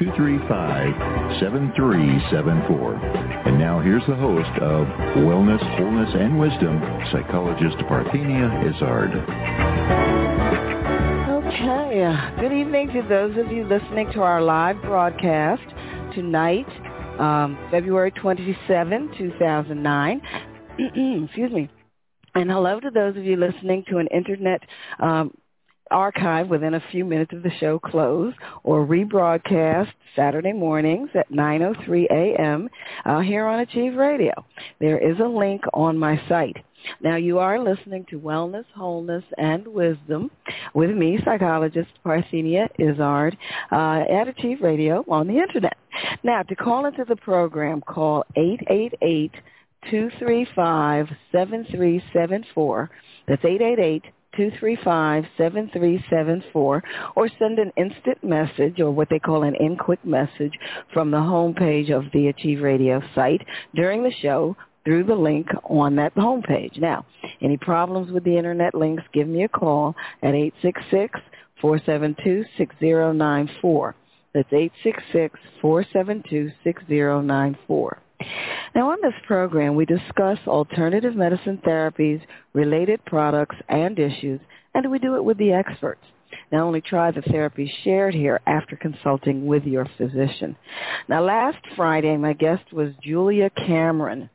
888-235-7374. And now here's the host of Wellness, Wholeness, and Wisdom, psychologist Parthenia Izzard. Okay. Good evening to those of you listening to our live broadcast tonight, um, February 27, 2009. Excuse me. And hello to those of you listening to an internet um, archive within a few minutes of the show close or rebroadcast Saturday mornings at 9.03 a.m. Uh, here on Achieve Radio. There is a link on my site. Now you are listening to Wellness, Wholeness, and Wisdom with me, psychologist Parthenia Izzard, uh, at Achieve Radio on the Internet. Now to call into the program, call 888 235 7374. That's 888 235-7374 or send an instant message or what they call an in quick message from the home page of the Achieve Radio site during the show through the link on that home page. Now, any problems with the internet links, give me a call at 866-472-6094. That's 866-472-6094. Now on this program, we discuss alternative medicine therapies, related products, and issues, and we do it with the experts. Now only try the therapy shared here after consulting with your physician. Now last Friday, my guest was Julia Cameron.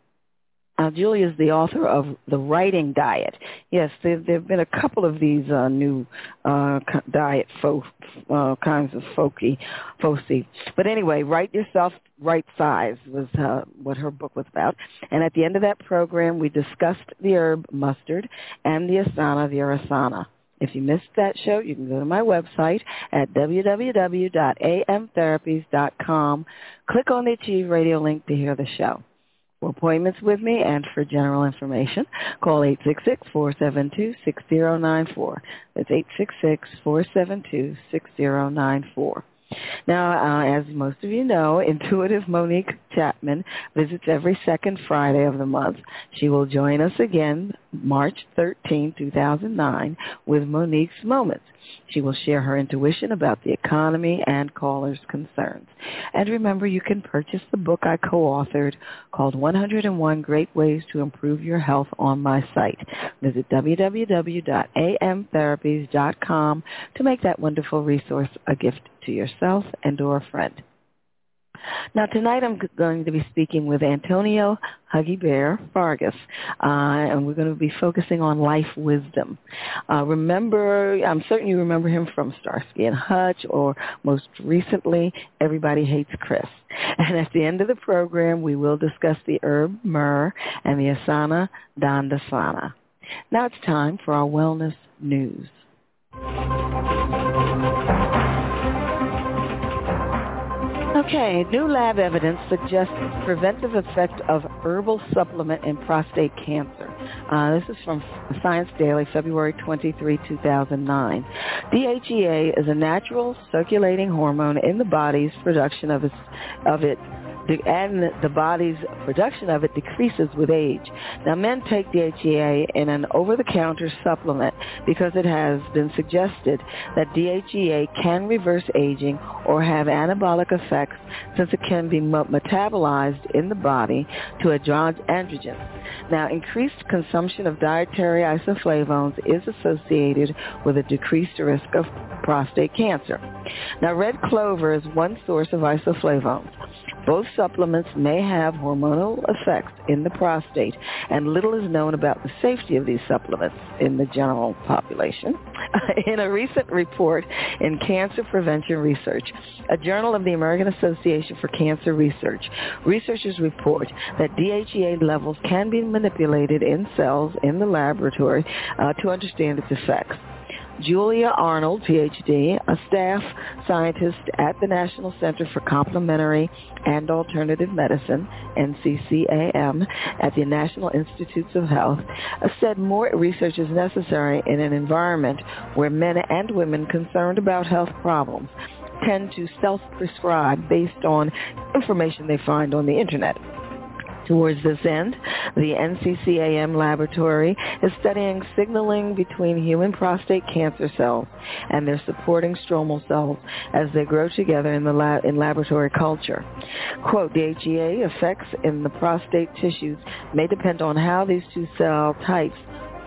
Uh, Julia is the author of The Writing Diet. Yes, there, there have been a couple of these uh, new uh, diet fo- uh, kinds of folky, foci. But anyway, Write Yourself Right Size was uh, what her book was about. And at the end of that program, we discussed the herb mustard and the asana virasana. If you missed that show, you can go to my website at www.amtherapies.com. Click on the Achieve Radio link to hear the show. For appointments with me and for general information, call 866-472-6094. That's 866-472-6094. Now, uh, as most of you know, Intuitive Monique Chapman visits every second Friday of the month. She will join us again March 13, 2009 with Monique's Moments. She will share her intuition about the economy and callers' concerns. And remember, you can purchase the book I co-authored called 101 Great Ways to Improve Your Health on my site. Visit www.amtherapies.com to make that wonderful resource a gift to yourself and or a friend. Now tonight I'm going to be speaking with Antonio Huggy Bear Fargas, uh, and we're going to be focusing on life wisdom. Uh, remember, I'm certain you remember him from Starsky and Hutch, or most recently, Everybody Hates Chris. And at the end of the program, we will discuss the herb myrrh and the asana dandasana. Now it's time for our wellness news. Okay, new lab evidence suggests preventive effect of herbal supplement in prostate cancer. Uh, this is from Science Daily, February 23, 2009. DHEA is a natural circulating hormone in the body's production of, its, of it and the body's production of it decreases with age. Now, men take DHEA in an over-the-counter supplement because it has been suggested that DHEA can reverse aging or have anabolic effects since it can be metabolized in the body to androgen. Now, increased consumption of dietary isoflavones is associated with a decreased risk of prostate cancer. Now, red clover is one source of isoflavones. Both supplements may have hormonal effects in the prostate, and little is known about the safety of these supplements in the general population. in a recent report in Cancer Prevention Research, a journal of the American Association for Cancer Research, researchers report that DHEA levels can be manipulated in cells in the laboratory uh, to understand its effects. Julia Arnold, PhD, a staff scientist at the National Center for Complementary and Alternative Medicine, NCCAM, at the National Institutes of Health, said more research is necessary in an environment where men and women concerned about health problems tend to self-prescribe based on information they find on the internet. Towards this end, the NCCAM laboratory is studying signaling between human prostate cancer cells and their supporting stromal cells as they grow together in, the lab, in laboratory culture. Quote, DHEA effects in the prostate tissues may depend on how these two cell types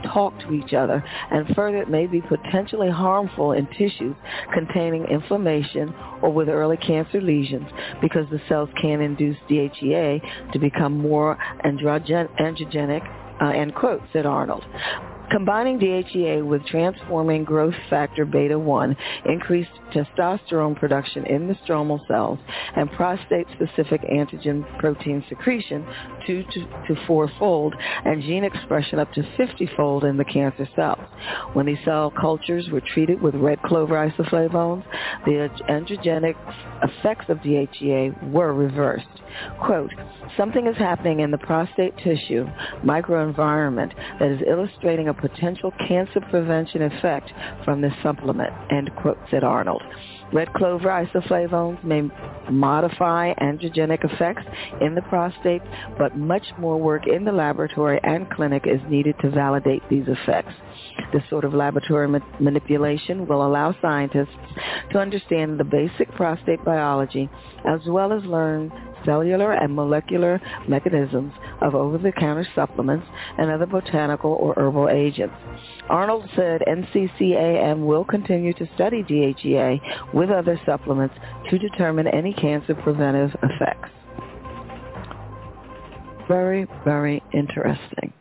talk to each other, and further it may be potentially harmful in tissues containing inflammation or with early cancer lesions because the cells can induce DHEA to become more androgen- androgenic, uh, end quote, said Arnold. Combining DHEA with transforming growth factor beta-1 increased testosterone production in the stromal cells and prostate-specific antigen protein secretion two to, four-fold and gene expression up to 50-fold in the cancer cells. When these cell cultures were treated with red clover isoflavones, the androgenic effects of DHEA were reversed. Quote, something is happening in the prostate tissue microenvironment that is illustrating a potential cancer prevention effect from this supplement, end quote, said Arnold. Red clover isoflavones may modify androgenic effects in the prostate, but much more work in the laboratory and clinic is needed to validate these effects. This sort of laboratory ma- manipulation will allow scientists to understand the basic prostate biology as well as learn cellular and molecular mechanisms of over-the-counter supplements and other botanical or herbal agents. Arnold said NCCAM will continue to study DHEA with other supplements to determine any cancer preventive effects. Very, very interesting.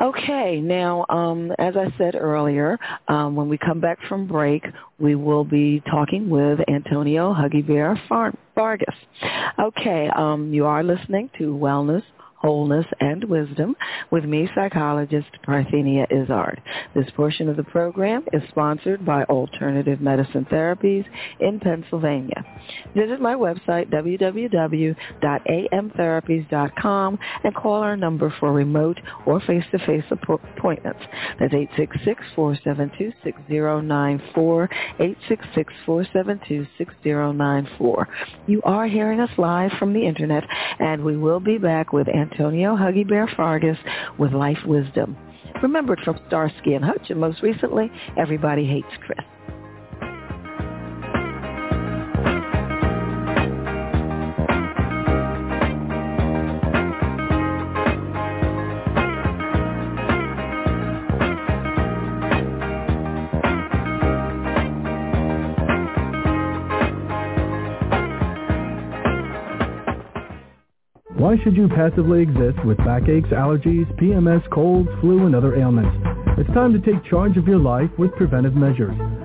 Okay, now, um, as I said earlier, um, when we come back from break, we will be talking with Antonio Huggy Bear Fargas. Okay, um, you are listening to Wellness wholeness, and wisdom with me, psychologist Parthenia Izzard. This portion of the program is sponsored by Alternative Medicine Therapies in Pennsylvania. Visit my website, www.amtherapies.com, and call our number for remote or face-to-face appointments. That's 866-472-6094, 866-472-6094. You are hearing us live from the Internet, and we will be back with Antonio Antonio Huggy Bear Fargas with Life Wisdom. Remembered from Starsky and Hutch and most recently, Everybody Hates Chris. Why should you passively exist with backaches, allergies, PMS, colds, flu, and other ailments? It's time to take charge of your life with preventive measures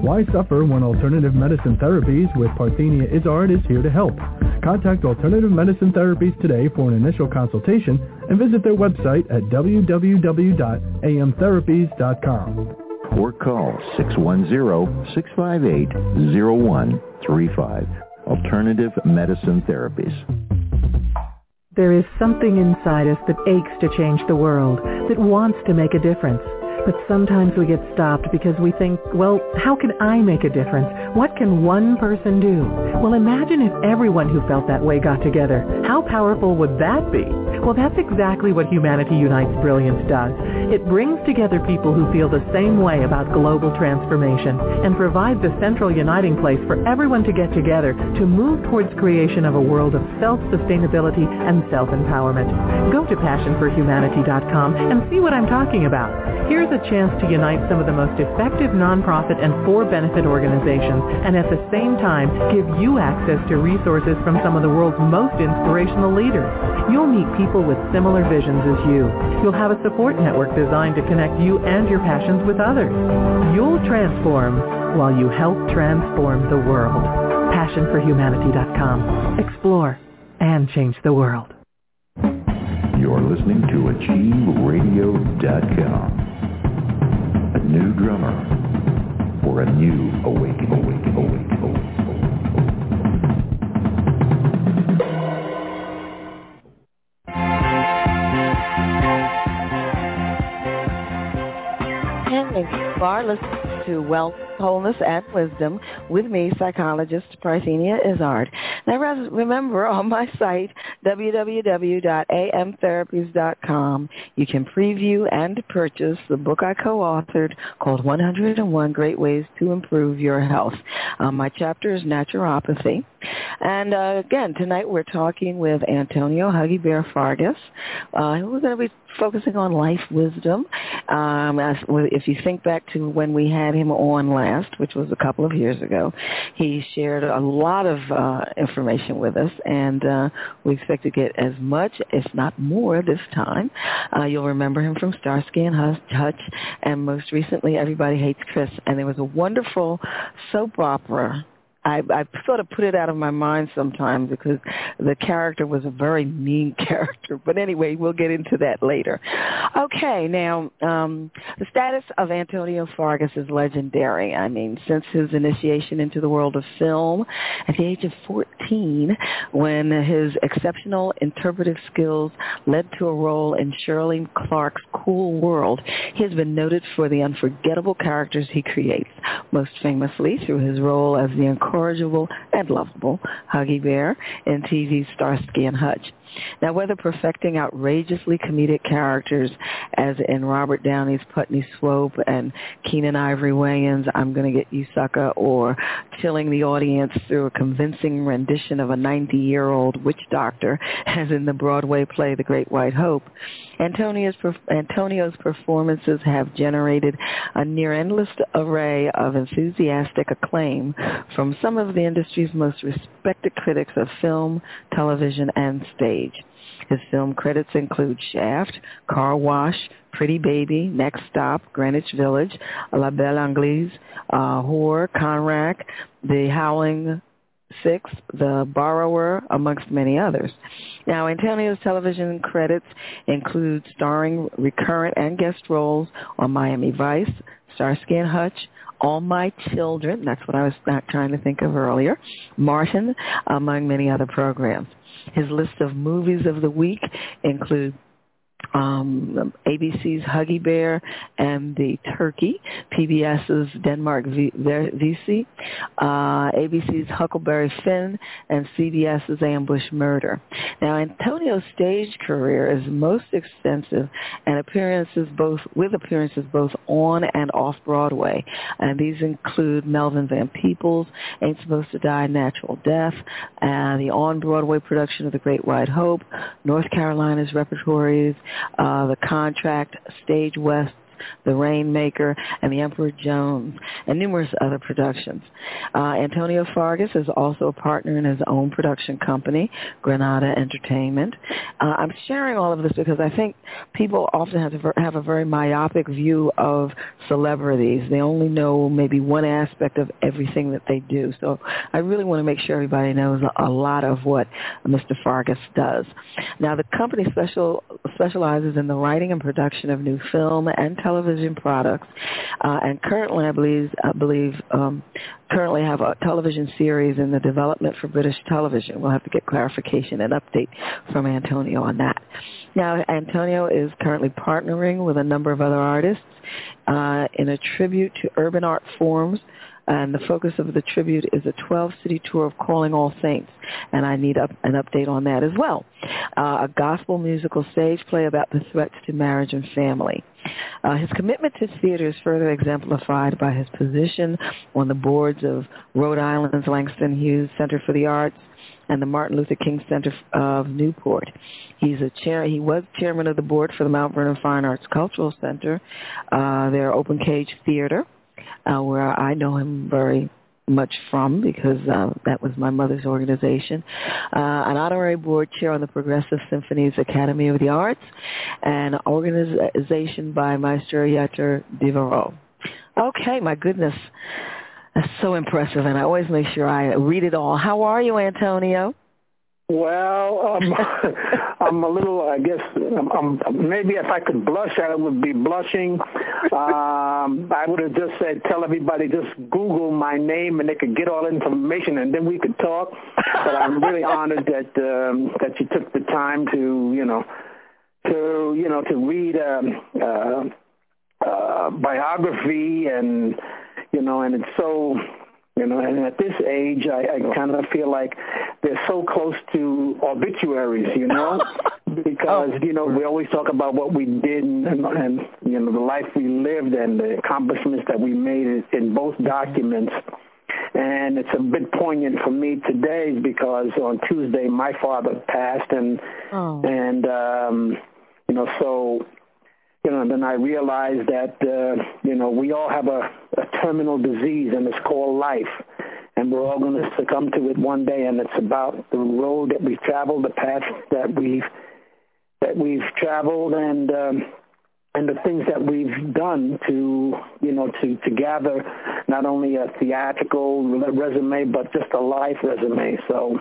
Why suffer when alternative medicine therapies with Parthenia Izzard is here to help? Contact Alternative Medicine Therapies today for an initial consultation and visit their website at www.amtherapies.com. Or call 610-658-0135. Alternative Medicine Therapies. There is something inside us that aches to change the world, that wants to make a difference. But sometimes we get stopped because we think, well, how can I make a difference? What can one person do? Well, imagine if everyone who felt that way got together. How powerful would that be? Well, that's exactly what Humanity Unites Brilliance does. It brings together people who feel the same way about global transformation and provides a central uniting place for everyone to get together to move towards creation of a world of self-sustainability and self-empowerment. Go to passionforhumanity.com and see what I'm talking about. Here's a chance to unite some of the most effective nonprofit and for-benefit organizations and at the same time give you access to resources from some of the world's most inspirational leaders. You'll meet people with similar visions as you. You'll have a support network designed to connect you and your passions with others. You'll transform while you help transform the world. PassionForHumanity.com. Explore and change the world. You're listening to AchieveRadio.com. A new drummer for a new awakening. awakening, awakening, awakening. you are listening to Wealth, Wholeness, and Wisdom with me, psychologist Parthenia Izzard. Now remember, on my site, www.amtherapies.com, you can preview and purchase the book I co-authored called 101 Great Ways to Improve Your Health. Um, my chapter is naturopathy. And uh, again, tonight we're talking with Antonio Huggy Bear Fargas. Uh, we're going to be focusing on life wisdom. Um, if you think back to when we had him on last, which was a couple of years ago, he shared a lot of uh, information with us, and uh, we expect to get as much, if not more, this time. Uh, you'll remember him from Starsky and Hutch, and most recently, Everybody Hates Chris. And there was a wonderful soap opera I, I sort of put it out of my mind sometimes because the character was a very mean character. But anyway, we'll get into that later. Okay, now um, the status of Antonio Fargas is legendary. I mean, since his initiation into the world of film at the age of 14, when his exceptional interpretive skills led to a role in Shirley Clarke's Cool World, he has been noted for the unforgettable characters he creates, most famously through his role as the incorrigible and lovable Huggy Bear and TV's Starsky and Hutch. Now, whether perfecting outrageously comedic characters as in Robert Downey's Putney Swope and Keenen Ivory Wayans' I'm Gonna Get You Sucker, or chilling the audience through a convincing rendition of a 90-year-old witch doctor, as in the Broadway play The Great White Hope, Antonio's, Antonio's performances have generated a near endless array of enthusiastic acclaim from some of the industry's most respected critics of film, television, and stage. His film credits include Shaft, Car Wash, Pretty Baby, Next Stop, Greenwich Village, La Belle Anglaise, uh, Whore, Conrack, The Howling Six, The Borrower, amongst many others. Now, Antonio's television credits include starring recurrent and guest roles on Miami Vice, Starsky and Hutch, All My Children, that's what I was trying to think of earlier, Martin, among many other programs. His list of movies of the week include um, ABC's Huggy Bear and the Turkey, PBS's Denmark Vesey, uh, ABC's Huckleberry Finn, and CBS's Ambush Murder. Now, Antonio's stage career is most extensive and appearances both with appearances both on and off Broadway, and these include Melvin Van Peebles, Ain't Supposed to Die Natural Death, and the on-Broadway production of The Great White Hope, North Carolina's repertories, uh, The Contract, Stage West, the Rainmaker, and The Emperor Jones, and numerous other productions. Uh, Antonio Fargas is also a partner in his own production company, Granada Entertainment. Uh, I'm sharing all of this because I think people often have, to have a very myopic view of celebrities. They only know maybe one aspect of everything that they do. So I really want to make sure everybody knows a lot of what Mr. Fargas does. Now, the company special, specializes in the writing and production of new film and television products, uh, and currently, I believe, I believe um, currently have a television series in the development for British television. We'll have to get clarification and update from Antonio on that. Now, Antonio is currently partnering with a number of other artists uh, in a tribute to urban art forms And the focus of the tribute is a 12-city tour of Calling All Saints, and I need up, an update on that as well. Uh, a gospel musical stage play about the threats to marriage and family. Uh, his commitment to theater is further exemplified by his position on the boards of Rhode Island's Langston Hughes Center for the Arts and the Martin Luther King Center of Newport. He's a chair. He was chairman of the board for the Mount Vernon Fine Arts Cultural Center, uh, their Open Cage Theater, uh, where I know him very much from because uh, that was my mother's organization. Uh, an honorary board chair on the Progressive Symphonies Academy of the Arts, and organization by Maestro Yater Devereaux. Okay, my goodness. That's so impressive, and I always make sure I read it all. How are you, Antonio? Well, um, I'm a little. I guess I'm, I'm, maybe if I could blush, I would be blushing. Um, I would have just said, tell everybody just Google my name, and they could get all the information, and then we could talk. But I'm really honored that um, that you took the time to, you know, to you know to read um, uh, uh, biography and you know, and it's so you know, and at this age, I, I kind of feel like they're so close to obituaries, you know, because oh. you know we always talk about what we did and, and you know the life we lived and the accomplishments that we made in both documents. And it's a bit poignant for me today because on Tuesday my father passed, and oh. and um, you know so you know, and then I realized that, uh, you know, we all have a, a terminal disease and it's called life. And we're all going to succumb to it one day. And it's about the road that we've traveled, the path that we've, that we've traveled and, um, and the things that we've done to, you know, to, to gather not only a theatrical resume, but just a life resume. So,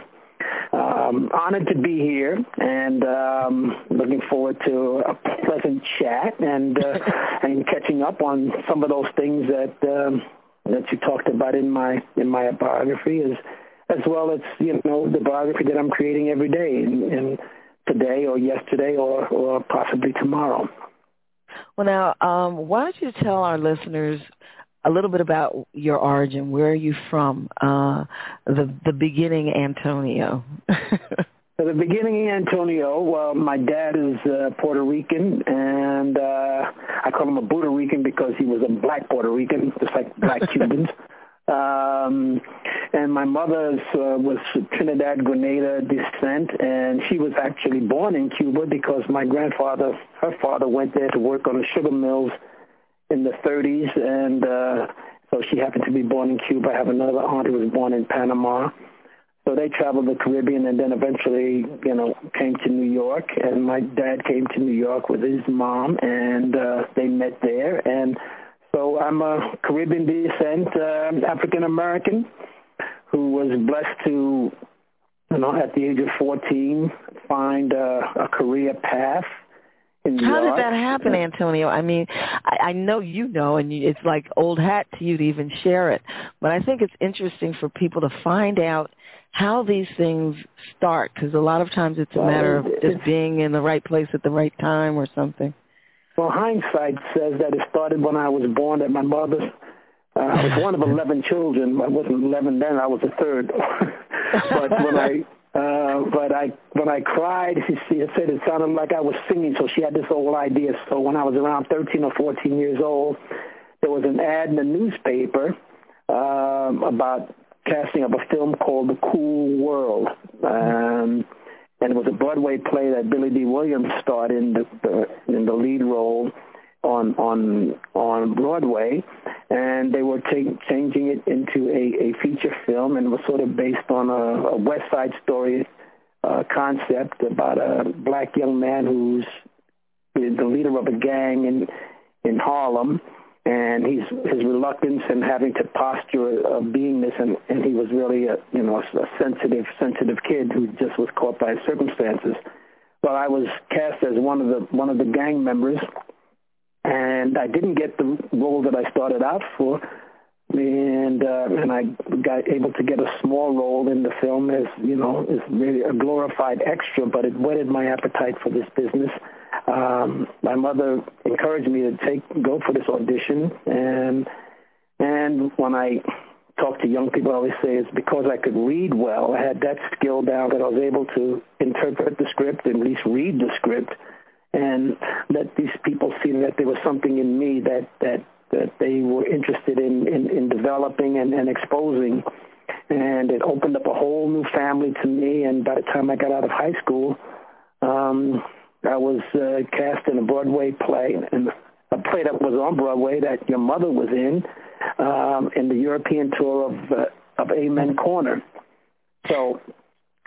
um, honored to be here and um, looking forward to a pleasant chat and uh, and catching up on some of those things that um, that you talked about in my in my biography as as well as you know the biography that I'm creating every day in, in today or yesterday or or possibly tomorrow. Well, now, um, why don't you tell our listeners a little bit about your origin. Where are you from? Uh, the the beginning, Antonio. the beginning, Antonio. Well, my dad is uh, Puerto Rican, and uh, I call him a Puerto Rican because he was a black Puerto Rican, just like black Cubans. Um, and my mother's uh, was Trinidad Grenada descent, and she was actually born in Cuba because my grandfather, her father, went there to work on the sugar mills in the 30s, and uh, so she happened to be born in Cuba. I have another aunt who was born in Panama. So they traveled the Caribbean and then eventually, you know, came to New York. And my dad came to New York with his mom, and uh, they met there. And so I'm a Caribbean descent uh, African American who was blessed to, you know, at the age of 14, find uh, a career path how did that happen, Antonio? I mean, I, I know you know, and you, it's like old hat to you to even share it. But I think it's interesting for people to find out how these things start, because a lot of times it's a matter of just being in the right place at the right time or something. Well, hindsight says that it started when I was born at my mother's. Uh, I was one of 11 children. I wasn't 11 then. I was the third. but when I uh, but I, when I cried, she, said it sounded like I was singing, so she had this whole idea. So when I was around 13 or 14 years old, there was an ad in the newspaper um, about casting of a film called The Cool World. Um, and it was a Broadway play that Billy Dee Williams starred in the, the in the lead role on on on Broadway, and they were t- changing it into a, a feature film, and it was sort of based on a, a West Side Story uh, concept about a black young man who's the leader of a gang in in Harlem, and he's his reluctance and having to posture of beingness, and and he was really a you know a sensitive sensitive kid who just was caught by circumstances. Well, I was cast as one of the one of the gang members and I didn't get the role that I started out for, and uh, and I got able to get a small role in the film as you know as really a glorified extra, but it whetted my appetite for this business. Um, my mother encouraged me to take go for this audition, and and when I talk to young people, I always say it's because I could read well. I had that skill down that I was able to interpret the script, and at least read the script, and let these people see that there was something in me that that that they were interested in in, in developing and, and exposing. And it opened up a whole new family to me. And by the time I got out of high school, um, I was uh, cast in a Broadway play, and a play that was on Broadway that your mother was in, um, in the European tour of uh, of Amen Corner. So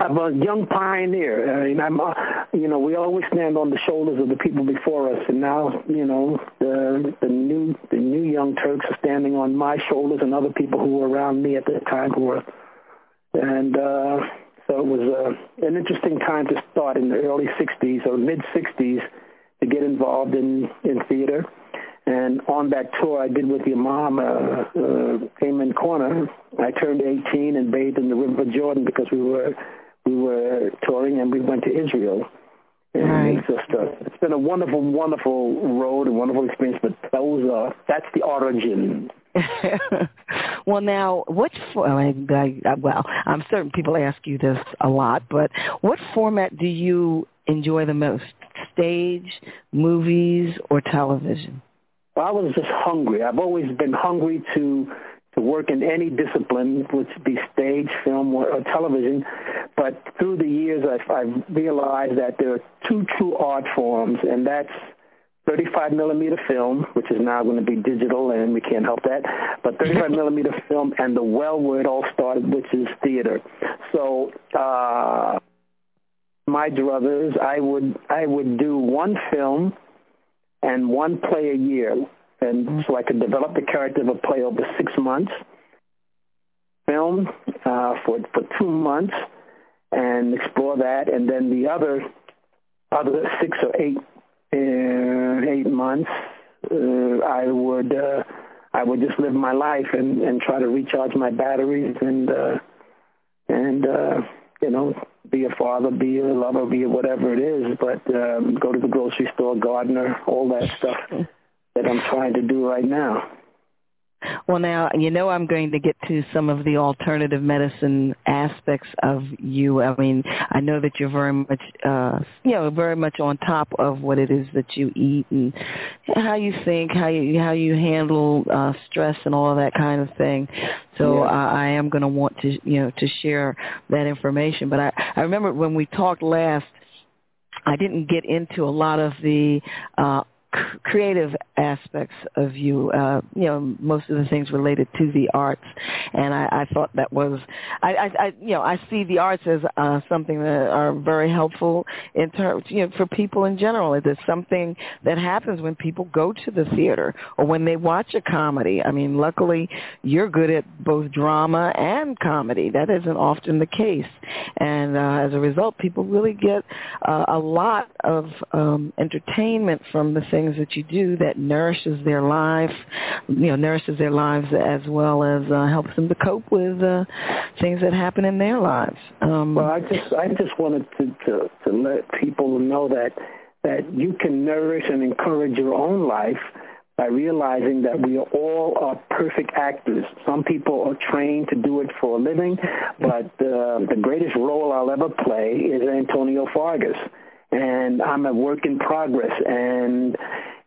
I'm a young pioneer. Mean, I'm, uh, you know, we always stand on the shoulders of the people before us, and now, you know, the the new the new young Turks are standing on my shoulders and other people who were around me at the time who were, and uh, so it was uh, an interesting time to start in the early '60s or mid '60s to get involved in in theater. And on that tour I did with your mom, uh, uh, Amen Corner, I turned 18 and bathed in the River Jordan because we were we were touring and we went to Israel. And right. it's just a, it's been a wonderful, wonderful road and wonderful experience. But those are that's the origin. well, now, what for? I, I, well, I'm certain people ask you this a lot, but what format do you enjoy the most? Stage, movies, or television? Well, I was just hungry. I've always been hungry to to work in any discipline, which be stage, film, or, or television. But through the years, I've, I've realized that there are two true art forms, and that's 35 millimeter film, which is now going to be digital, and we can't help that. But 35 millimeter film and the well where it all started, which is theater. So, uh, my druthers, I would I would do one film and one play a year and mm-hmm. so I could develop the character of a play over six months, film uh, for for two months, and explore that, and then the other other six or eight uh, eight months, uh, I would uh, I would just live my life and and try to recharge my batteries and uh, and uh, you know be a father, be a lover, be whatever it is, but um, go to the grocery store, gardener, all that stuff that I'm trying to do right now. Well, now you know I'm going to get to some of the alternative medicine aspects of you. I mean, I know that you're very much, uh, you know, very much on top of what it is that you eat and how you think, how you how you handle uh, stress and all that kind of thing. So yeah. I, I am going to want to, you know, to share that information. But I I remember when we talked last. I didn't get into a lot of the uh, creative aspects of you, uh, you know, most of the things related to the arts, and I, I thought that was, I, I, I, you know, I see the arts as uh, something that are very helpful in terms, you know, for people in general. It is something that happens when people go to the theater or when they watch a comedy. I mean, luckily, you're good at both drama and comedy. That isn't often the case, and uh, as a result, people really get uh, a lot of um, entertainment from the things that you do that nourishes their life, you know, nourishes their lives as well as uh, helps them to cope with uh, things that happen in their lives. Um, well, I just I just wanted to, to to let people know that that you can nourish and encourage your own life by realizing that we all are perfect actors. Some people are trained to do it for a living, but uh, the greatest role I'll ever play is Antonio Fargas and I'm a work in progress. And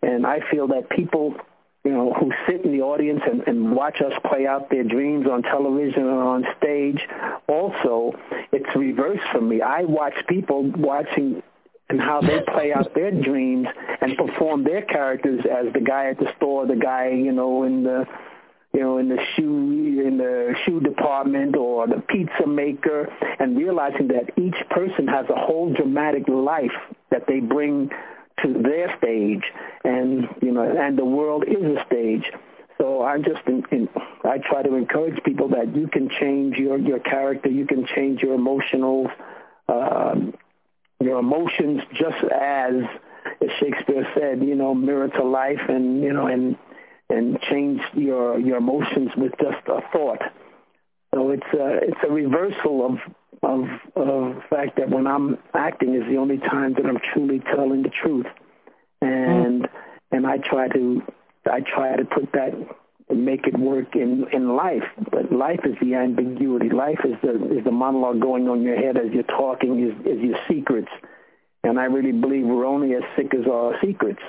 and I feel that people, you know, who sit in the audience and, and watch us play out their dreams on television or on stage, also, it's reversed for me. I watch people watching and how they play out their dreams and perform their characters as the guy at the store, the guy, you know, in the you know, in the shoe in the shoe department or the pizza maker, and realizing that each person has a whole dramatic life that they bring to their stage, and you know, and the world is a stage. So I just in, in, I try to encourage people that you can change your your character, you can change your emotional um, your emotions just as as Shakespeare said, you know, mirror to life, and you know, and and change your your emotions with just a thought. So it's a it's a reversal of of of the fact that when I'm acting is the only time that I'm truly telling the truth, and mm. and I try to I try to put that and make it work in in life. But life is the ambiguity. Life is the is the monologue going on in your head as you're talking. Is is your secrets, and I really believe we're only as sick as our secrets.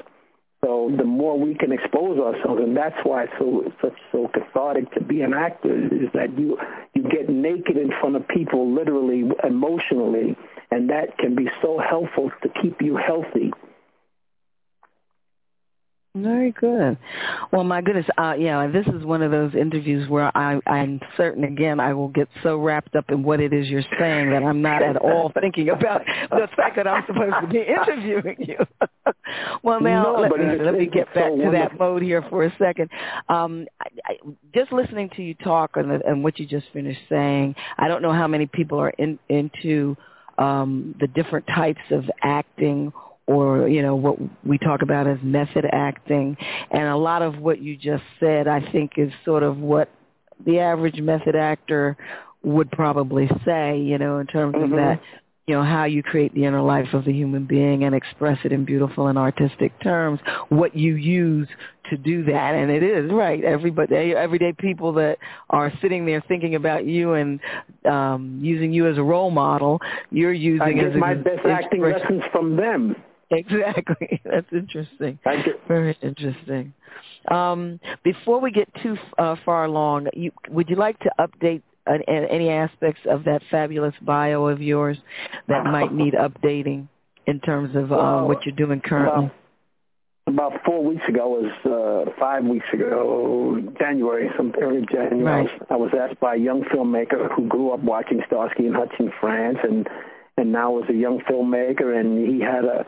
So the more we can expose ourselves, and that's why it's so it's such so cathartic to be an actor is that you you get naked in front of people, literally emotionally, and that can be so helpful to keep you healthy very good. Well, my goodness, uh, yeah, this is one of those interviews where I, I'm certain, again, I will get so wrapped up in what it is you're saying that I'm not at all thinking about the fact that I'm supposed to be interviewing you. well, now no, let me let me get back so to that mode here for a second. Um, I, I, just listening to you talk and, and what you just finished saying, I don't know how many people are in, into um, the different types of acting or you know what we talk about as method acting. And a lot of what you just said i think is sort of what the average method actor would probably say you know in terms mm-hmm. of that you know how you create the inner life of the human being and express it in beautiful and artistic terms what you use to do that. And it is right everybody everyday people that are sitting there thinking about you and um using you as a role model you're using I get as my best acting lessons from them Exactly. That's interesting. Thank you. Very interesting. Um, before we get too uh, far along, you, would you like to update uh, any aspects of that fabulous bio of yours that might need updating in terms of uh, well, what you're doing currently? About, about four weeks ago, was uh, five weeks ago, January, some early January. Right. I was asked by a young filmmaker who grew up watching Starsky and Hutch in France, and and now is a young filmmaker, and he had a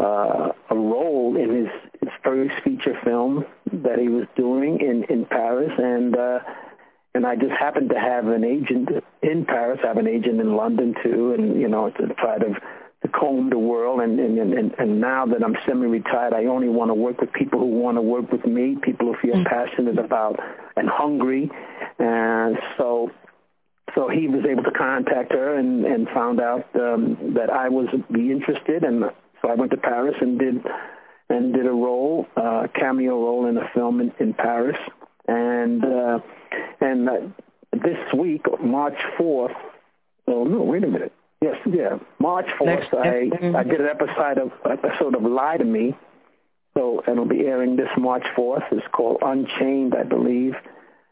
uh, a role in his, his first feature film that he was doing in, in Paris, and uh, and I just happened to have an agent in Paris. I have an agent in London too, and you know to try to to comb the world. And and and, and now that I'm semi-retired, I only want to work with people who want to work with me, people who feel mm-hmm. passionate about and hungry, and so so he was able to contact her and, and found out um, that I was be interested, and so I went to Paris and did and did a role, uh, cameo role in a film in, in Paris. And uh, and uh, this week, March fourth. Oh no, wait a minute. Yes, yeah, March fourth. I I did an episode of episode of Lie to Me. So it'll be airing this March fourth. It's called Unchained, I believe.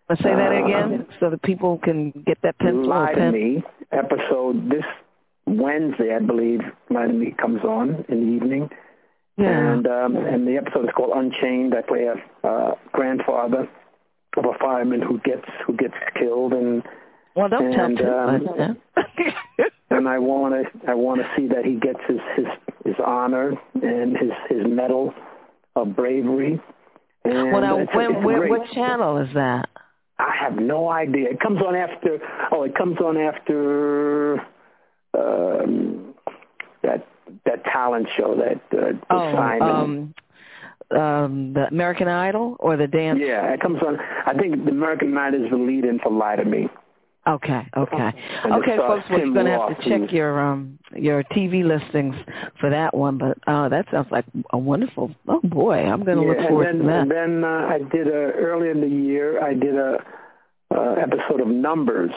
Let's say that again, uh, so that people can get that pencil. Lie pen. to Me episode this Wednesday, I believe, Miami comes on in the evening. Yeah. And um, and the episode is called Unchained. I play a uh, grandfather of a fireman who gets who gets killed and well, don't and, tell um, and I want to I want to see that he gets his his his honor and his his medal of bravery. And well, now, it's, when, it's where, what channel is that? I have no idea. It comes on after. Oh, it comes on after um, that that talent show that uh, oh, Simon. Um, um, the American Idol or the dance? Yeah, it comes on. I think the American Idol is the lead in for Lie to Me. Okay, okay, and okay, folks. Well, Tim you're gonna have to check your um your TV listings for that one. But uh, that sounds like a wonderful. Oh boy, I'm gonna yeah, look forward then, to that. And then uh, I did a earlier in the year. I did a uh, episode of Numbers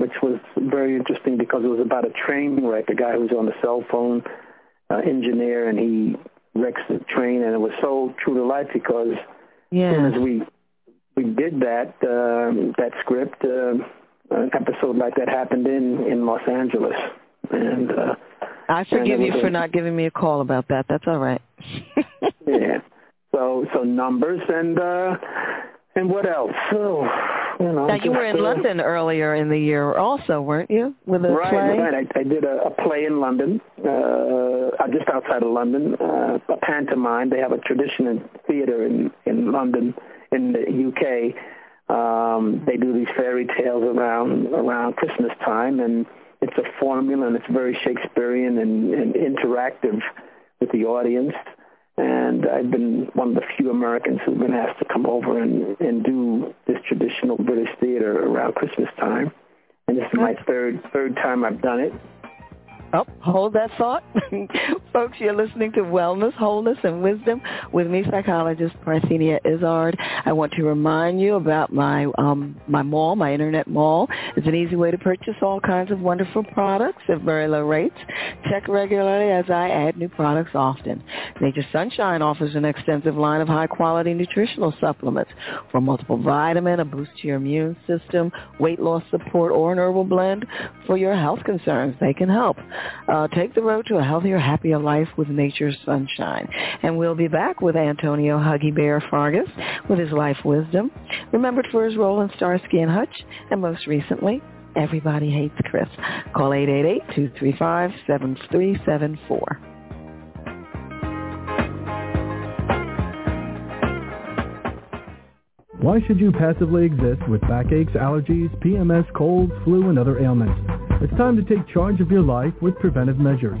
which was very interesting because it was about a train wreck, a guy who was on the cell phone uh, engineer, and he wrecks the train, and it was so true to life because yeah. as soon as we we did that um, that script, uh, an episode like that happened in in Los Angeles, and uh, I forgive you for not giving me a call about that. That's all right. yeah. So so numbers and uh, and what else? So you know, now you were in uh, London earlier in the year, also, weren't you, with a right, play? Right, I, I did a, a play in London, uh, uh, just outside of London, uh, a pantomime. They have a tradition in theater in in London, in the UK. Um, they do these fairy tales around around Christmas time, and it's a formula, and it's very Shakespearean and, and interactive with the audience and I've been one of the few Americans who've been asked to come over and, and do this traditional British theater around Christmas time. And this is my third third time I've done it. Oh, hold that thought. Folks, you're listening to Wellness, Wholeness, and Wisdom with me, psychologist Parthenia Izzard. I want to remind you about my um, my mall, my internet mall. It's an easy way to purchase all kinds of wonderful products at very low rates. Check regularly as I add new products often. Nature Sunshine offers an extensive line of high-quality nutritional supplements for multiple vitamin, a boost to your immune system, weight loss support, or an herbal blend for your health concerns. They can help. Uh, take the road to a healthier, happier life with nature's sunshine. And we'll be back with Antonio Huggy Bear Fargas with his life wisdom, remembered for his role in Starsky and Hutch, and most recently, Everybody Hates Chris. Call 888-235-7374. Why should you passively exist with backaches, allergies, PMS, colds, flu, and other ailments? It's time to take charge of your life with preventive measures.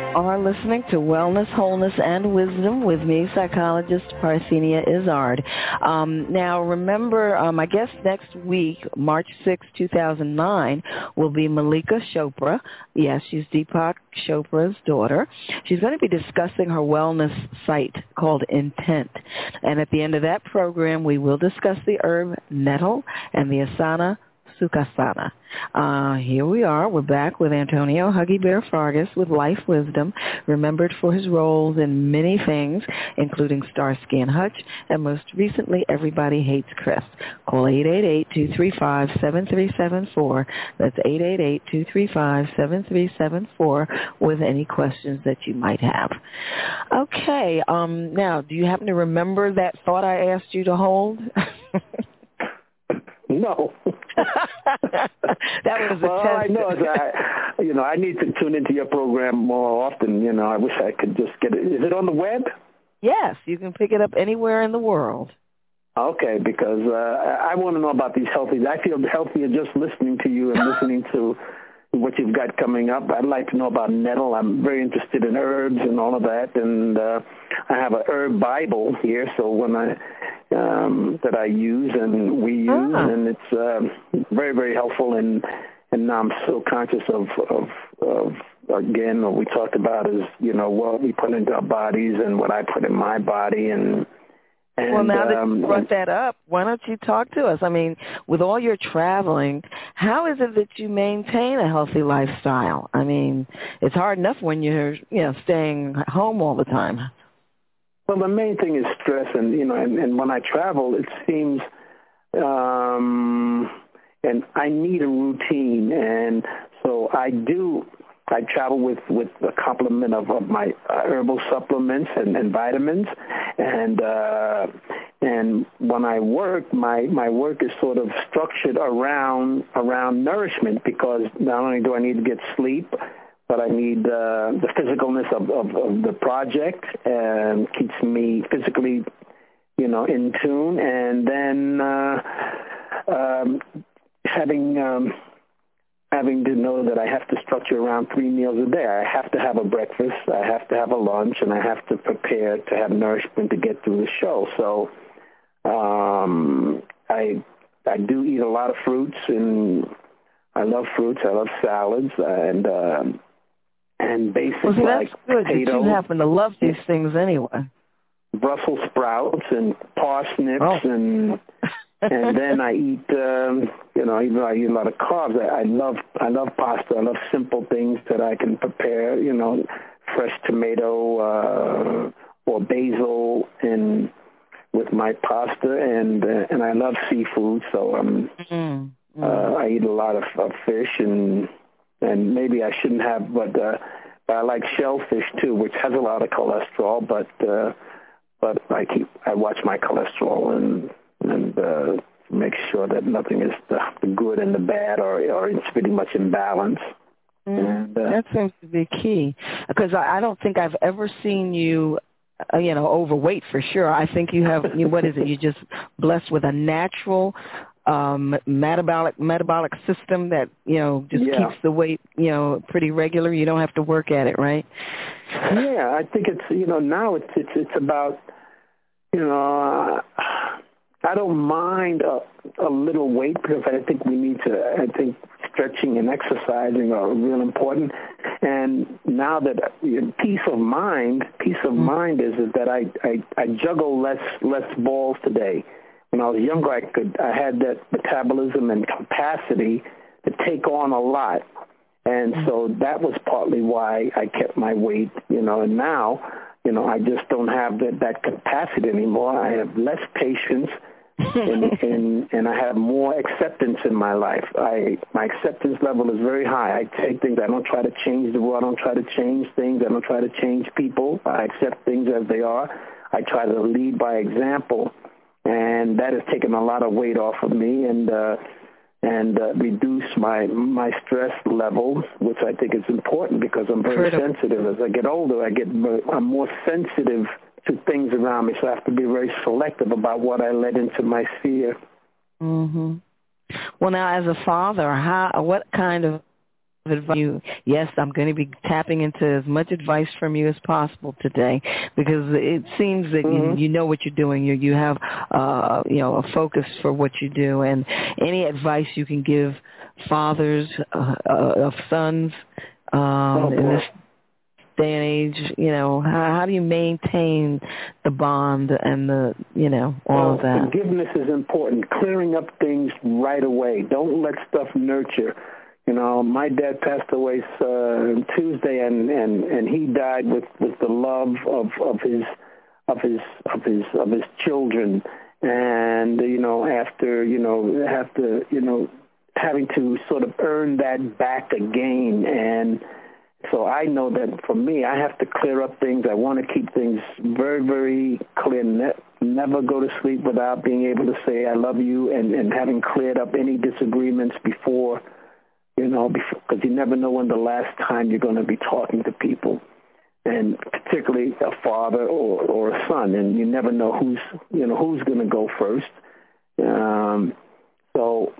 are listening to Wellness, Wholeness, and Wisdom with me, psychologist Parthenia Izzard. Um, now, remember, um, I guess next week, March 6, 2009, will be Mallika Chopra. Yes, she's Deepak Chopra's daughter. She's going to be discussing her wellness site called Intent. And at the end of that program, we will discuss the herb nettle and the asana Sukhasana. Uh, here we are. We're back with Antonio Huggy Bear Fargas with Life Wisdom, remembered for his roles in many things, including Starsky and Hutch, and most recently, Everybody Hates Chris. Call 888-235-7374. That's 888-235-7374 with any questions that you might have. Okay, um, now, do you happen to remember that thought I asked you to hold? No. that was a well, test. I know is I, you know, I need to tune into your program more often. You know, I wish I could just get it. Is it on the web? Yes, you can pick it up anywhere in the world. Okay, because uh, I want to know about these healthy. I feel healthier just listening to you and listening to what you've got coming up. I'd like to know about nettle. I'm very interested in herbs and all of that, and uh, I have a herb Bible here. So when I um, that I use and we use, Ah. and it's uh, very very helpful. And and now I'm so conscious of of, of again what we talked about is you know what we put into our bodies and what I put in my body and. And, well, now that um, you brought that up, why don't you talk to us? I mean, with all your traveling, how is it that you maintain a healthy lifestyle? I mean, it's hard enough when you're, you know, staying home all the time. Well, the main thing is stress, and you know, and, and when I travel, it seems, um, and I need a routine, and so I do. I travel with with a complement of, of my uh, herbal supplements and, and vitamins, and uh, and when I work, my my work is sort of structured around around nourishment because not only do I need to get sleep, but I need uh, the physicalness of, of, of the project and keeps me physically, you know, in tune. And then uh, um, having um, having to know that I have to structure around three meals a day. I have to have a breakfast, I have to have a lunch, and I have to prepare to have nourishment to get through the show. So um, I I do eat a lot of fruits and I love fruits. I love salads and um, and basic Well, see, like that's good that you happen to love these things anyway. Brussels sprouts and parsnips Oh. and and then I eat um, you know even though I eat a lot of carbs. I, I love I love pasta. I love simple things that I can prepare. You know, fresh tomato uh, or basil and with my pasta and uh, and I love seafood, so um mm-hmm. uh, I eat a lot of, of fish and and maybe I shouldn't have, but uh, but I like shellfish too, which has a lot of cholesterol, but uh, but I keep I watch my cholesterol and and uh, make sure that nothing is the, the good and the bad or or it's pretty much in balance. Mm, and, uh, that seems to be key because I, I don't think I've ever seen you uh, you know overweight for sure. I think you have you, what is it? You just blessed with a natural um metabolic metabolic system that you know just yeah. keeps the weight you know pretty regular you don't have to work at it right yeah i think it's you know now it's it's it's about you know uh, i don't mind a a little weight because i think we need to i think stretching and exercising are real important and now that peace of mind peace of mm-hmm. mind is, is that i i i juggle less less balls today when I was younger, I could I had that metabolism and capacity to take on a lot, and so that was partly why I kept my weight. You know, and now, you know, I just don't have that that capacity anymore. I have less patience. and, and and I have more acceptance in my life. I my acceptance level is very high. I take things. I don't try to change the world. I don't try to change things. I don't try to change people. I accept things as they are. I try to lead by example and that has taken a lot of weight off of me and uh, and uh, reduce my my stress levels, which I think is important because I'm very sensitive. As I get older, I get I'm more sensitive to things around me, so I have to be very selective about what I let into my sphere. Mhm. Well, now as a father, how what kind of advice you yes i'm going to be tapping into as much advice from you as possible today because it seems that mm-hmm. you, you know what you're doing you you have uh you know a focus for what you do and any advice you can give fathers uh, uh, of sons um oh, in this day and age you know how, how do you maintain the bond and the you know all well, of that? forgiveness is important. Clearing up things right away. Don't let stuff nurture. You know, my dad passed away uh, Tuesday, and and and he died with with the love of of his of his of his of his children, and you know, after you know, to you know, having to sort of earn that back again, and so I know that for me, I have to clear up things. I want to keep things very very clear. Ne- never go to sleep without being able to say I love you, and and having cleared up any disagreements before you know, because you never know when the last time you're going to be talking to people, and particularly a father or, or a son, and you never know who's, you know, who's going to go first. Um, so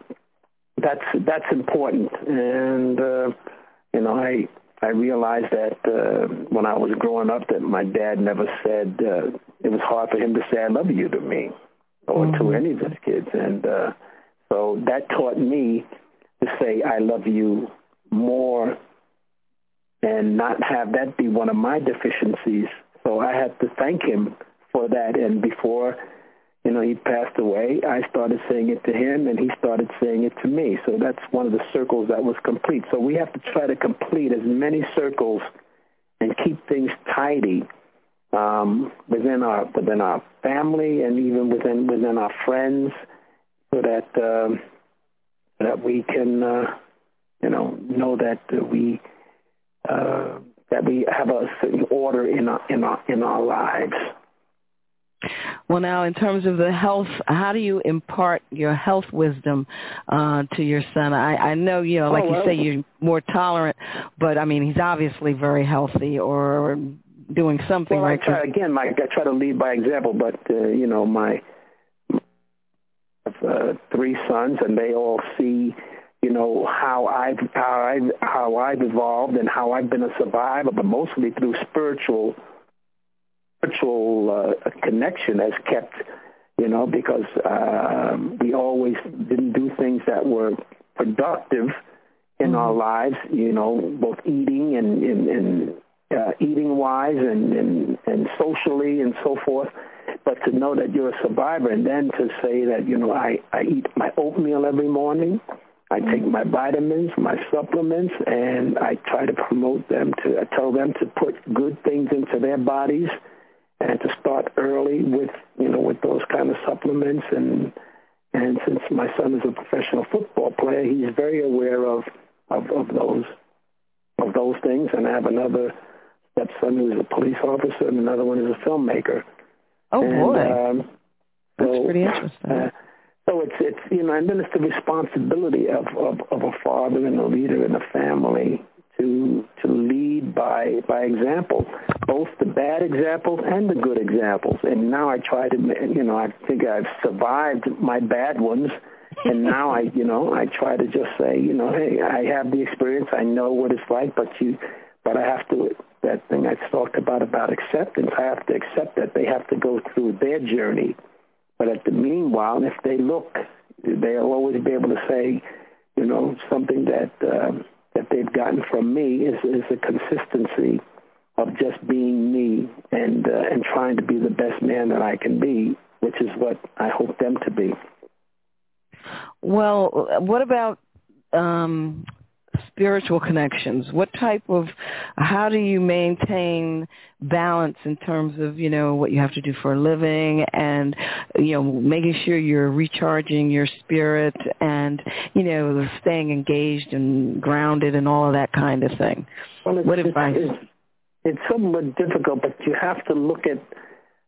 that's that's important, and uh, you know, I I realized that uh, when I was growing up that my dad never said uh, it was hard for him to say I love you to me or mm-hmm. to any of his kids, and uh, so that taught me to say I love you more and not have that be one of my deficiencies. So I had to thank him for that. And before, you know, he passed away, I started saying it to him and he started saying it to me. So that's one of the circles that was complete. So we have to try to complete as many circles and keep things tidy um, within our within our family and even within within our friends, so that um, that we can, uh, you know, know that we uh, that we have a certain order in our in our in our lives. Well, now in terms of the health, how do you impart your health wisdom uh, to your son? I, I know you know, like oh, well, you say, you're more tolerant, but I mean, he's obviously very healthy or doing something well, right. I try, again, my, I try to lead by example, but uh, you know, my uh, three sons, and they all see, you know, how I've how I've how I've evolved and how I've been a survivor, but mostly through spiritual spiritual uh, connection has kept, you know, because uh, we always didn't do things that were productive in mm-hmm. our lives, you know, both eating and and, and uh, eating wise and, and and socially and so forth. But to know that you're a survivor and then to say that, you know, I, I eat my oatmeal every morning, I take my vitamins, my supplements, and I try to promote them to, I tell them to put good things into their bodies and to start early with you know with those kind of supplements and and since my son is a professional football player, he's very aware of of, of those of those things. And I have another stepson who is a police officer, and another one is a filmmaker. Oh and, boy, um, that's so, pretty interesting. Uh, so it's it's you know, and then it's the responsibility of, of of a father and a leader in a family to to lead by by example, both the bad examples and the good examples. And now I try to, you know, I think I've survived my bad ones, and now I, you know, I try to just say, you know, hey, I have the experience, I know what it's like, but you, but I have to. That thing I talked about about acceptance, I have to accept that they have to go through their journey. But at the meanwhile, if they look, they'll always be able to say, you know, something that. Um, that they've gotten from me is, is a consistency of just being me and uh, and trying to be the best man that I can be, which is what I hope them to be. Well, what about um, spiritual connections? What type of, how do you maintain balance in terms of, you know, what you have to do for a living and, you know, making sure you're recharging your spirit and, you know, staying engaged and grounded and all of that kind of thing? Well, it's, what advice? It's, it's somewhat difficult, but you have to look at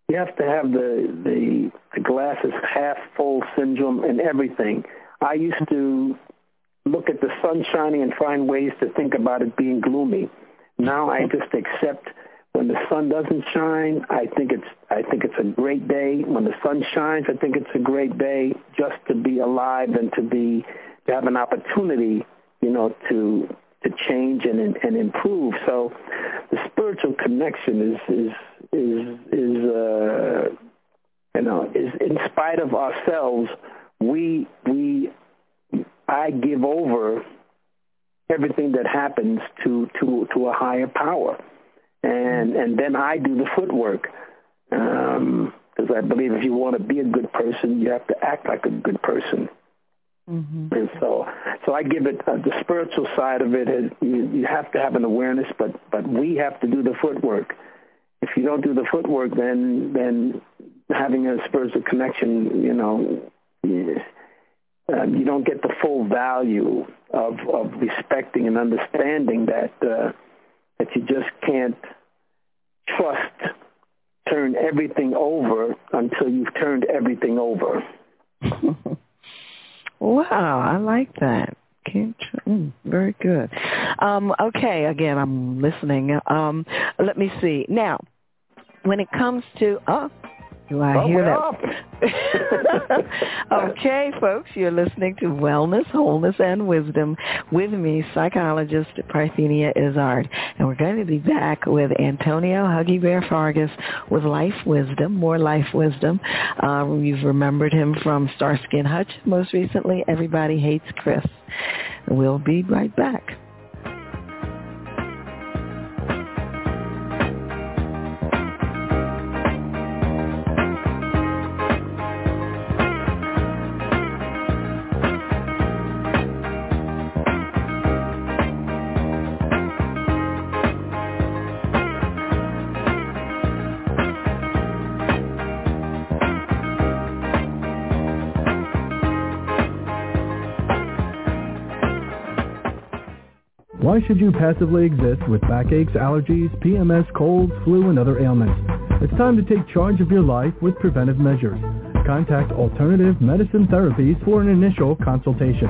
you have to have the the, the glasses half full syndrome and everything. I used to look at the sun shining and find ways to think about it being gloomy. Now I just accept when the sun doesn't shine, I think it's I think it's a great day. When the sun shines, I think it's a great day just to be alive and to be to have an opportunity, you know, to to change and and improve. So the spiritual connection is is is is uh, you know is in spite of ourselves, we we I give over everything that happens to to to a higher power, and and then I do the footwork. Um, because I believe if you want to be a good person, you have to act like a good person. Mm-hmm. And so, so I give it uh, the spiritual side of it. Is you, you have to have an awareness, but but we have to do the footwork. If you don't do the footwork, then then having a spiritual connection, you know, um, you don't get the full value of, of respecting and understanding that uh, that you just can't trust turn everything over until you've turned everything over. wow, I like that. Can't mm, very good. Um, okay, again, I'm listening. Um, let me see. Now, when it comes to, oh, do I hear that? okay, folks, you're listening to Wellness, Wholeness, and Wisdom with me, psychologist Parthenia Izzard. And we're going to be back with Antonio Huggy Bear Fargas with Life Wisdom, more Life Wisdom. Uh, you've remembered him from Starsky and Hutch. Most recently, Everybody Hates Chris. We'll be right back. Why should you passively exist with backaches, allergies, PMS, colds, flu, and other ailments? It's time to take charge of your life with preventive measures. Contact Alternative Medicine Therapies for an initial consultation.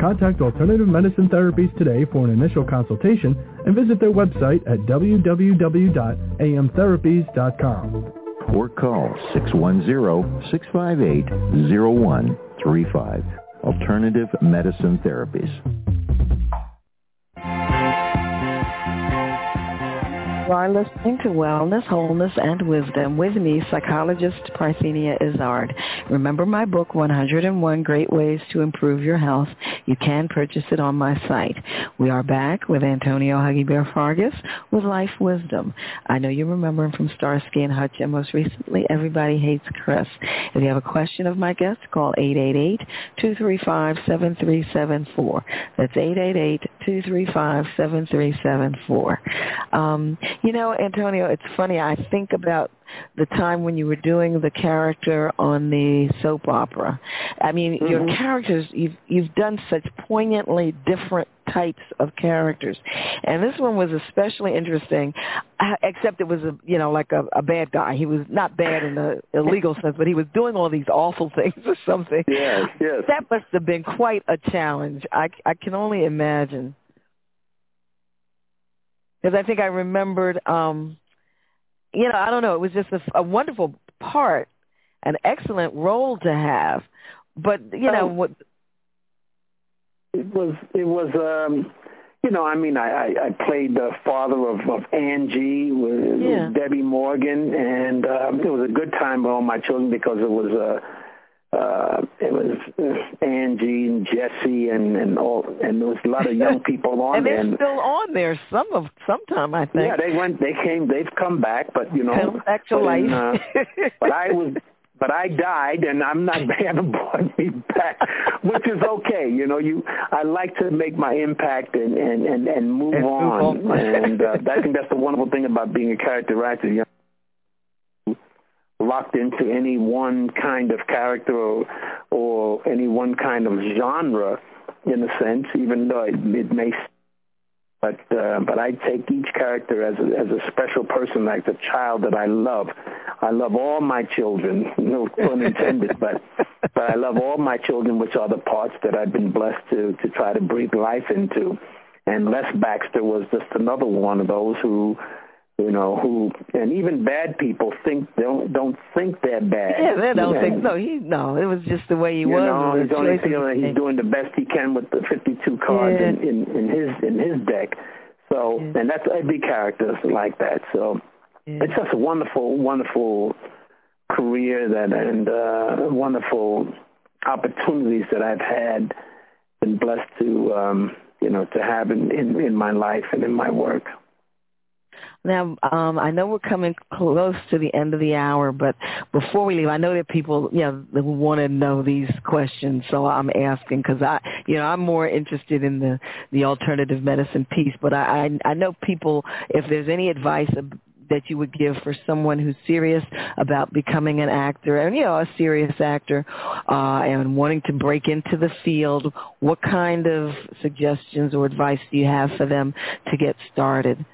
Contact Alternative Medicine Therapies today for an initial consultation and visit their website at www.amtherapies.com. Or call 610-658-0135. Alternative Medicine Therapies. Are listening to Wellness, Wholeness, and Wisdom with me, psychologist Parthenia Izzard. Remember my book, 101 Great Ways to Improve Your Health. You can purchase it on my site. We are back with Antonio Huggy Bear Fargas with Life Wisdom. I know you remember him from Starsky and Hutch, and most recently, Everybody Hates Chris. If you have a question of my guest, call 888-235-7374. That's 888-235-7374. Um, you know, Antonio, it's funny. I think about the time when you were doing the character on the soap opera. I mean, mm-hmm. your characters you've you've done such poignantly different types of characters, and this one was especially interesting. Uh, except it was a you know like a, a bad guy. He was not bad in the illegal sense, but he was doing all these awful things or something. Yes, yes. That must have been quite a challenge. I I can only imagine because I think I remembered, um, you know, I don't know, it was just a, a wonderful part, an excellent role to have, but you know oh, what? It was it was um, you know, I mean, I I, I played the father of, of Angie with, yeah. with Debbie Morgan, and um, it was a good time with all my children because it was a. Uh, uh, it was uh, Angie and Jesse and and all, and there was a lot of young people on and there. And they're still on there some of sometime I think. Yeah, they went, they came, they've come back, but you know, come back to life. In, uh, but I was, but I died, and I'm not. They haven't brought me back, which is okay. You know, you. I like to make my impact and and and, and move and on, move on. and uh, I think that's the wonderful thing about being a character actor. You know, locked into any one kind of character or, or any one kind of genre in a sense, even though it, it may but uh, but I take each character as a, as a special person, like the child that I love. I love all my children, no pun intended, but but I love all my children, which are the parts that I've been blessed to to try to breathe life into. And Les Baxter was just another one of those who you know, who and even bad people think don't don't think they're bad. Yeah, they don't think no. He no, it was just the way he you was. Know, he's only feeling he's doing the best he can with the 52 cards yeah. in, in in his in his deck. So yeah. and that's every character like that. So it's just a wonderful wonderful career that and uh, wonderful opportunities that I've had been blessed to um, you know to have in, in in my life and in my work. Now, um, I know we're coming close to the end of the hour, but before we leave, I know that people, you know, want to know these questions, so I'm asking because I, you know, I'm more interested in the the alternative medicine piece. But I, I, I know people, if there's any advice that you would give for someone who's serious about becoming an actor and you know a serious actor uh, and wanting to break into the field what kind of suggestions or advice do you have for them to get started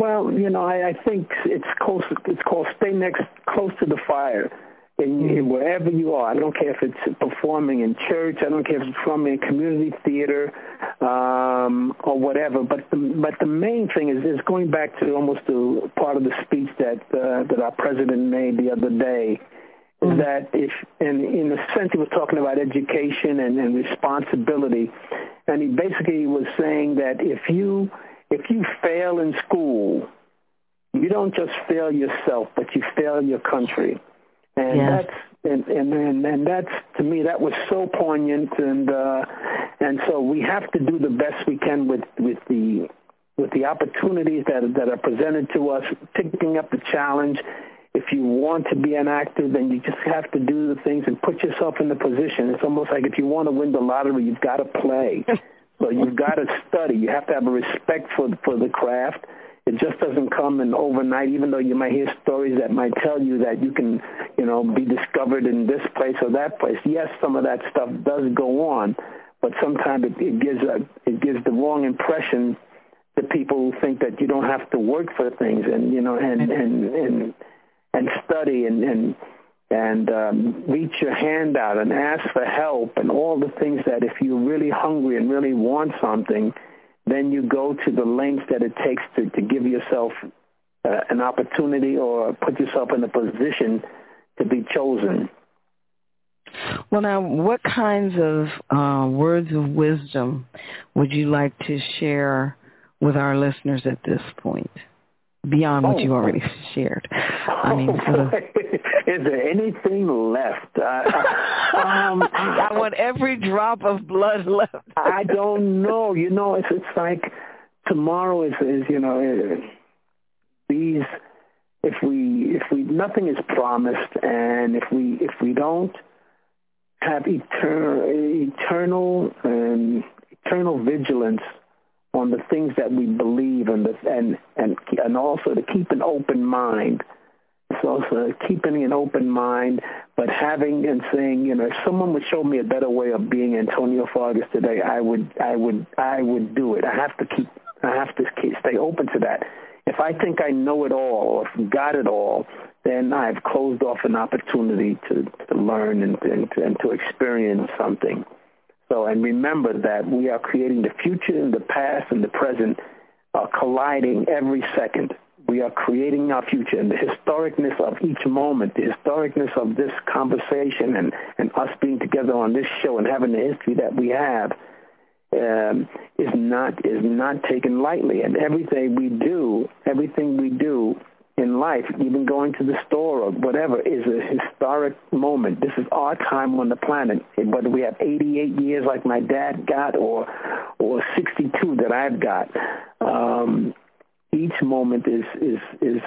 well, you know, I, I think it's close. It's called stay next, close to the fire, and mm-hmm. wherever you are. I don't care if it's performing in church. I don't care if it's performing in community theater um, or whatever. But the, but the main thing is is going back to almost the part of the speech that uh, that our president made the other day. Mm-hmm. That if, and in a sense, he was talking about education and, and responsibility, and he basically was saying that if you if you fail in school, you don't just fail yourself, but you fail your country. And yes. that's and, and and and that's to me that was so poignant and uh and so we have to do the best we can with with the with the opportunities that that are presented to us, picking up the challenge. If you want to be an actor, then you just have to do the things and put yourself in the position. It's almost like if you want to win the lottery, you've got to play. So you've got to study. You have to have a respect for for the craft. It just doesn't come in overnight. Even though you might hear stories that might tell you that you can, you know, be discovered in this place or that place. Yes, some of that stuff does go on, but sometimes it, it gives a it gives the wrong impression to people who think that you don't have to work for things and you know and and and and study and and and um, reach your hand out and ask for help and all the things that if you're really hungry and really want something, then you go to the lengths that it takes to, to give yourself uh, an opportunity or put yourself in a position to be chosen. Well, now, what kinds of uh, words of wisdom would you like to share with our listeners at this point? Beyond what Oh. you already shared. I mean, Oh, is there anything left? Uh, um, I want every drop of blood left. I don't know. You know, it's it's like tomorrow is is you know these if we if we nothing is promised and if we if we don't have eternal eternal and eternal vigilance on the things that we believe and the and and and also to keep an open mind it's also keeping an open mind, but having and saying, you know, if someone would show me a better way of being Antonio Fargas today, I would, I would, I would do it. I have to keep, I have to keep, stay open to that. If I think I know it all or got it all, then I've closed off an opportunity to, to learn and, and, and to experience something. So, and remember that we are creating the future and the past and the present are colliding every second we are creating our future and the historicness of each moment, the historicness of this conversation and, and us being together on this show and having the history that we have um, is not is not taken lightly. And everything we do, everything we do in life, even going to the store or whatever, is a historic moment. This is our time on the planet. Whether we have 88 years like my dad got or or 62 that I've got. Um, each moment is is is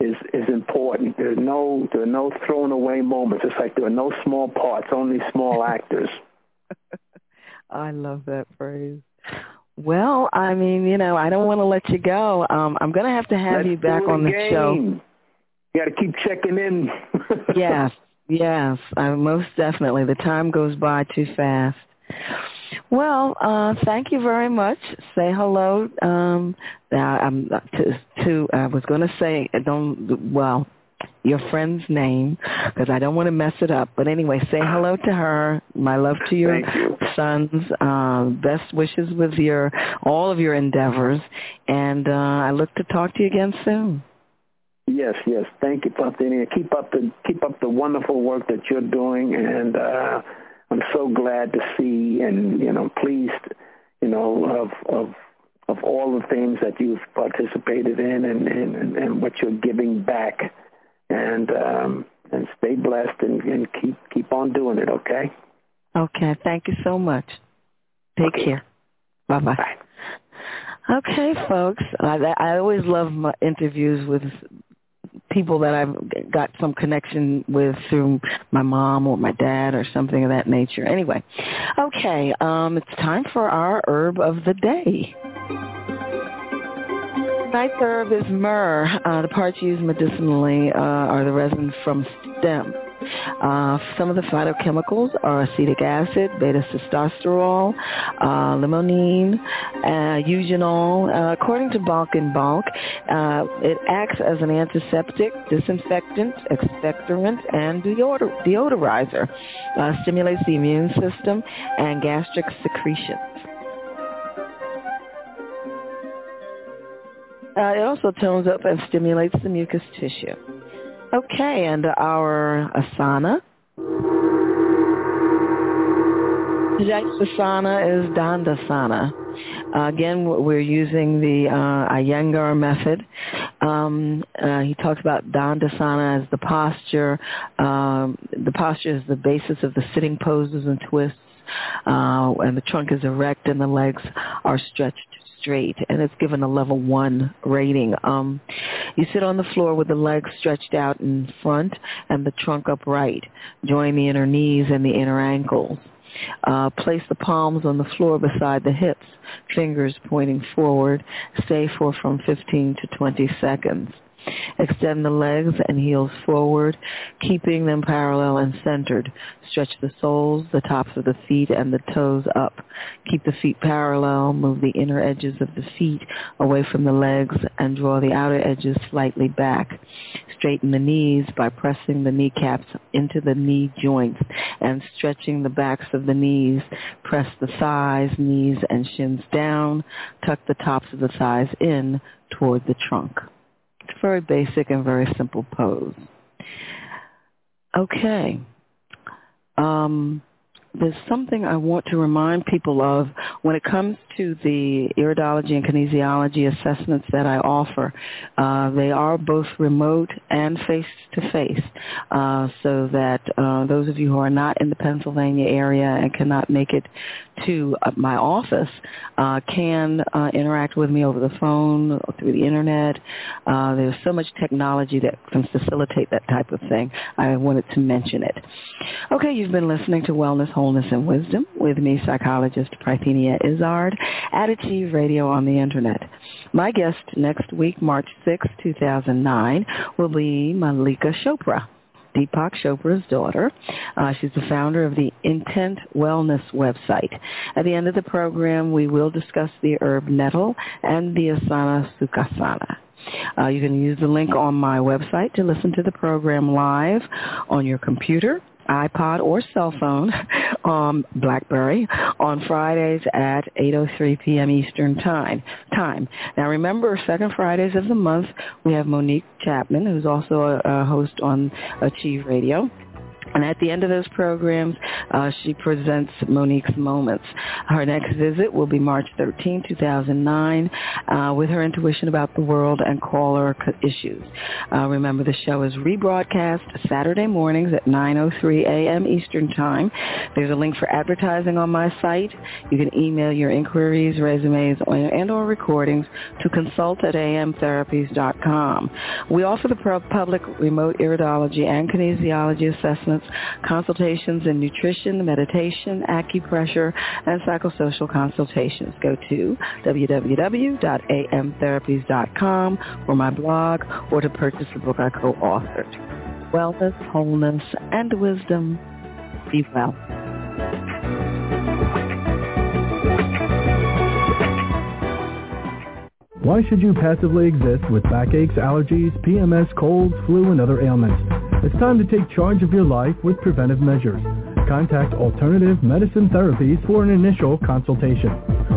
is is important. There are no there are no thrown away moments. It's like there are no small parts, only small actors. I love that phrase. Well, I mean, you know, I don't want to let you go. Um, I'm going to have to have Let's you back on the again. show. You got to keep checking in. yes, yes, uh, most definitely. The time goes by too fast. Well, uh, thank you very much. Say hello. Um, now, I'm to, to I was going to say uh, don't well your friend's name because I don't want to mess it up. But anyway, say hello to her. My love to your you. sons. Uh, best wishes with your all of your endeavors, and uh, I look to talk to you again soon. Yes, yes. Thank you, Parthenia. Keep up the keep up the wonderful work that you're doing, and uh, I'm so glad to see and you know pleased, you know of of of all the things that you've participated in and, and, and what you're giving back, and um, and stay blessed and, and keep keep on doing it. Okay. Okay, thank you so much. Take Okay. care. Bye bye. Bye. Okay, folks. I, I always love my interviews with people that I've got some connection with through my mom or my dad or something of that nature. Anyway, okay, um, it's time for our herb of the day. Ninth herb is myrrh. Uh, the parts used medicinally uh, are the resin from stem. Uh, some of the phytochemicals are acetic acid, beta-sitosterol, uh, limonene, uh, eugenol. Uh, according to Balch and Balch, uh, it acts as an antiseptic, disinfectant, expectorant, and deodor- deodorizer. Uh, stimulates the immune system and gastric secretions. Uh, it also tones up and stimulates the mucous tissue. Okay, and our asana. Tonight's asana is Dandasana. Uh, again, we're using the uh, Iyengar method. Um, uh, he talks about Dandasana as the posture. Um, the posture is the basis of the sitting poses and twists, uh, and the trunk is erect and the legs are stretched straight, and it's given a level one rating. Um, you sit on the floor with the legs stretched out in front and the trunk upright. Join the inner knees and the inner ankles. Uh, place the palms on the floor beside the hips, fingers pointing forward. Stay for from 15 to 20 seconds. Extend the legs and heels forward, keeping them parallel and centered. Stretch the soles, the tops of the feet, and the toes up. Keep the feet parallel. Move the inner edges of the feet away from the legs and draw the outer edges slightly back. Straighten the knees by pressing the kneecaps into the knee joints and stretching the backs of the knees. Press the thighs, knees, and shins down. Tuck the tops of the thighs in toward the trunk. Very basic and very simple pose. Okay. Um, there's something I want to remind people of when it comes to the iridology and kinesiology assessments that I offer. Uh, they are both remote and face-to-face, uh, so that uh, those of you who are not in the Pennsylvania area and cannot make it to uh, my office uh, can uh, interact with me over the phone or through the internet. there's so much technology that can facilitate that type of thing. I wanted to mention it. Okay, you've been listening to Wellness, Wholeness, and Wisdom with me, psychologist Parthenia Izzard, at Achieve Radio on the Internet. My guest next week, March 6, 2009, will be Mallika Chopra. Deepak Chopra's daughter. Uh, she's the founder of the Intent Wellness website. At the end of the program, we will discuss the herb nettle and the asana sukhasana. Uh, you can use the link on my website to listen to the program live on your computer iPod or cell phone, um, BlackBerry, on Fridays at 8.03 p.m. Eastern Time. Time. Now remember, second Fridays of the month, we have Monique Chapman, who's also a, a host on Achieve Radio. And at the end of those programs, uh, she presents Monique's Moments. Her next visit will be March 13, 2009, uh, with her intuition about the world and caller issues. Uh, remember, the show is rebroadcast Saturday mornings at 9.03 a.m. Eastern Time. There's a link for advertising on my site. You can email your inquiries, resumes, and or recordings to consult at amtherapies.com. We offer the public remote iridology and kinesiology assessments consultations in nutrition, meditation, acupressure, and psychosocial consultations. Go to www.amtherapies.com for my blog or to purchase the book I co-authored. Wellness, wholeness, and wisdom. Be well. Why should you passively exist with backaches, allergies, PMS, colds, flu, and other ailments? It's time to take charge of your life with preventive measures. Contact Alternative Medicine Therapies for an initial consultation.